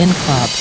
in club.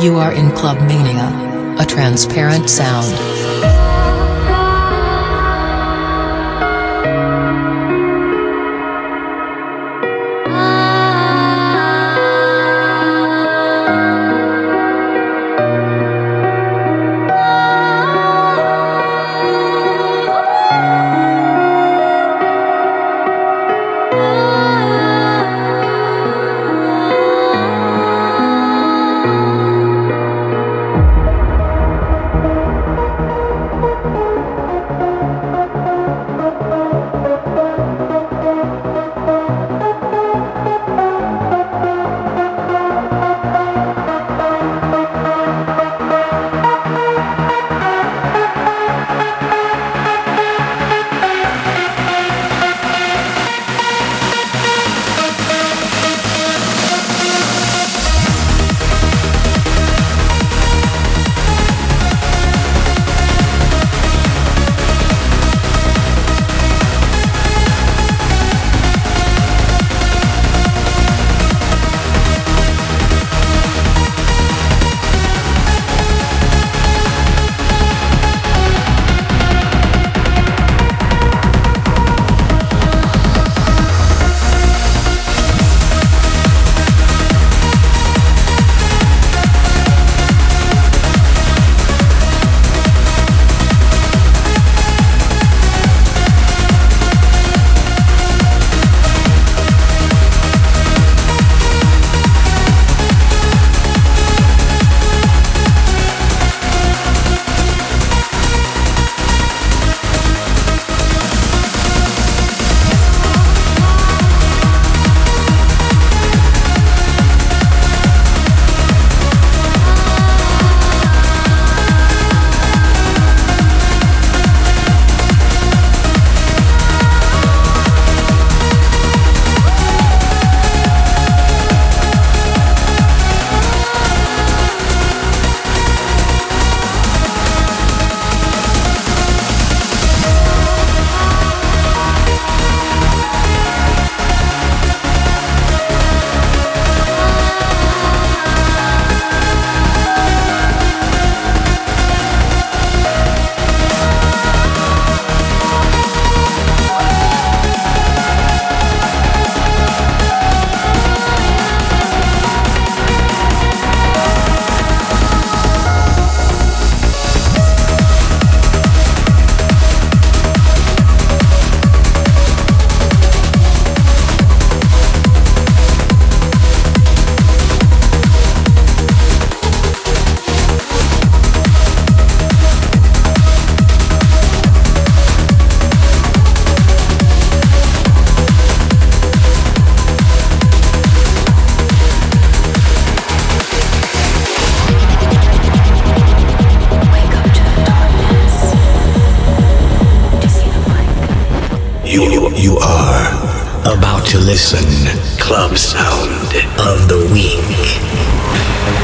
You are in Club Mania. A transparent sound. You, you, you are about to listen Club Sound of the Week.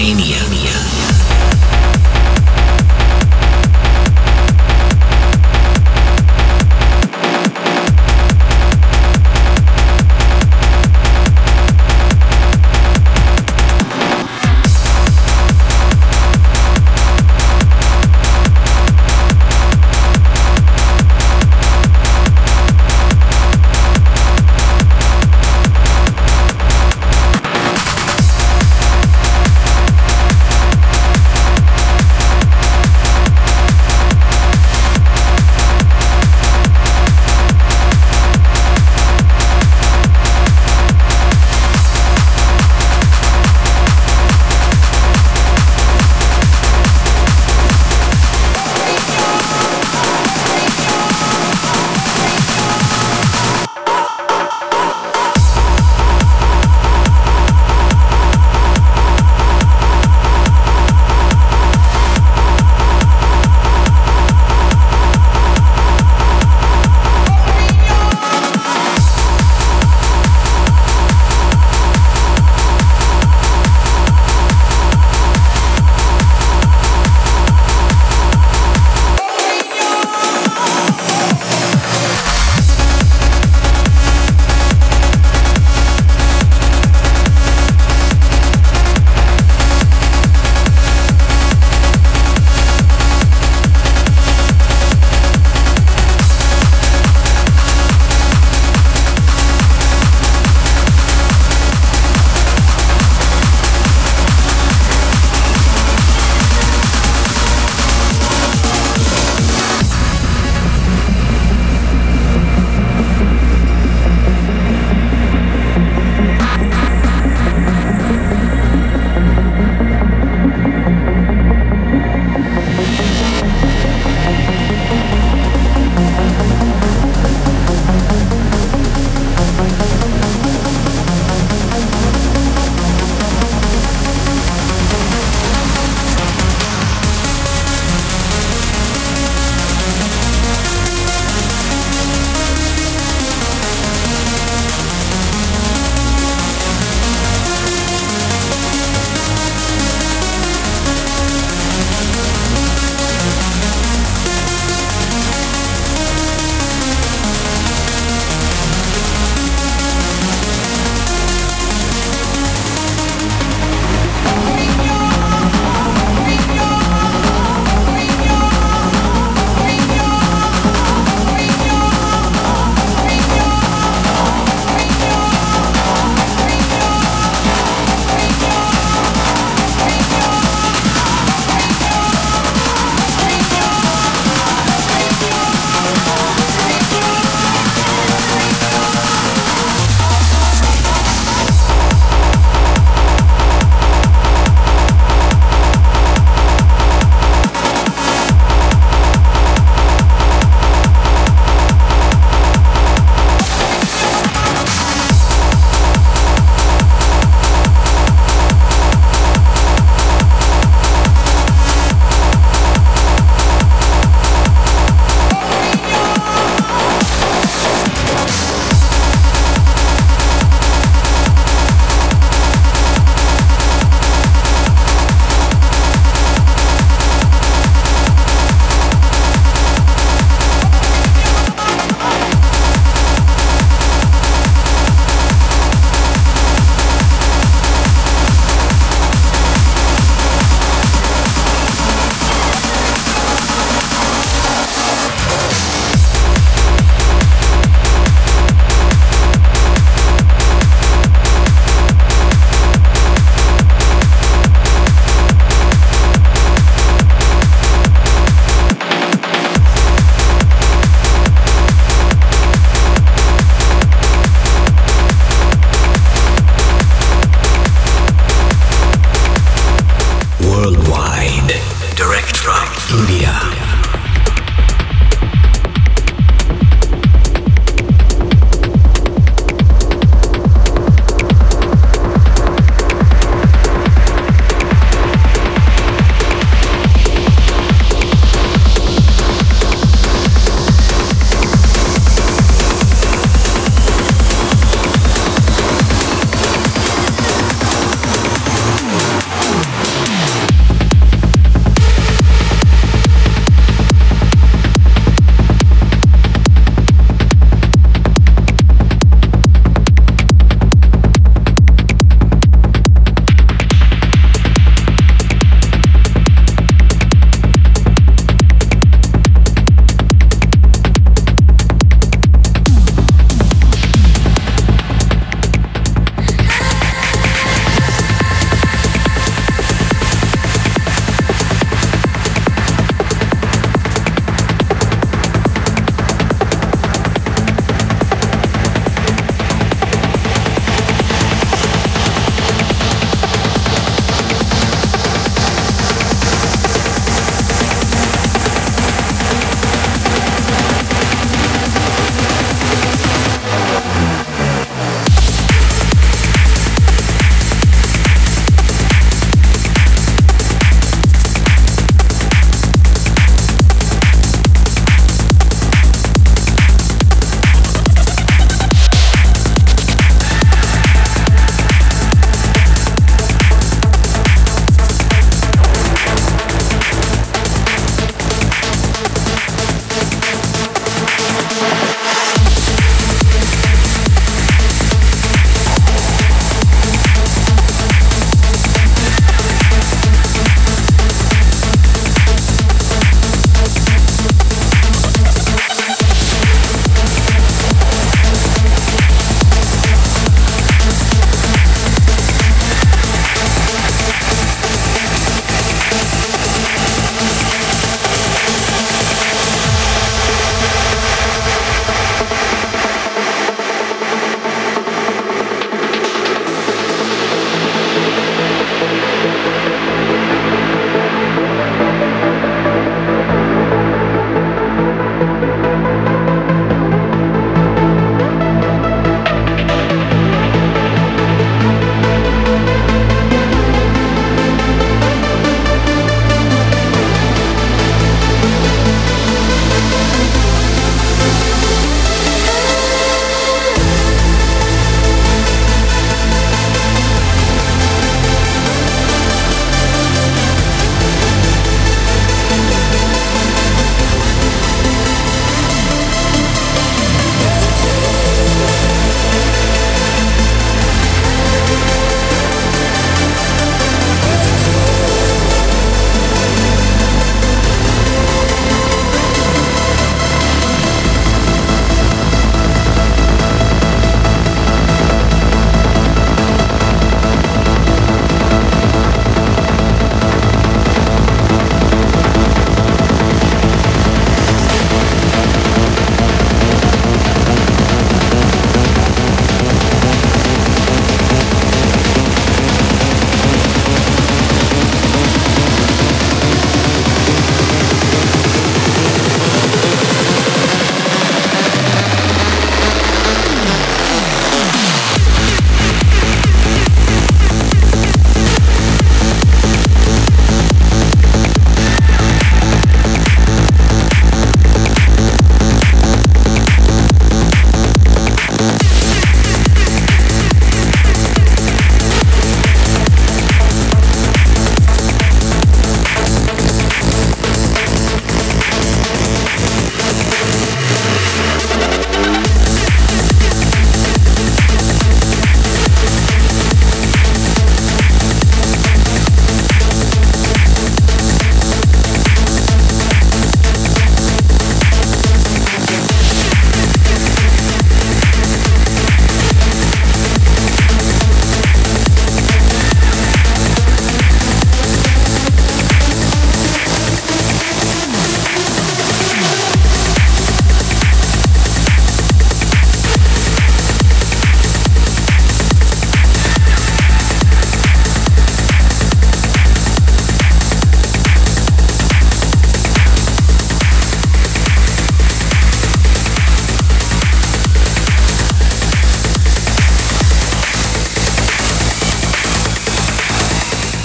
Mania.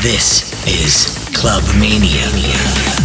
This is Club Mania.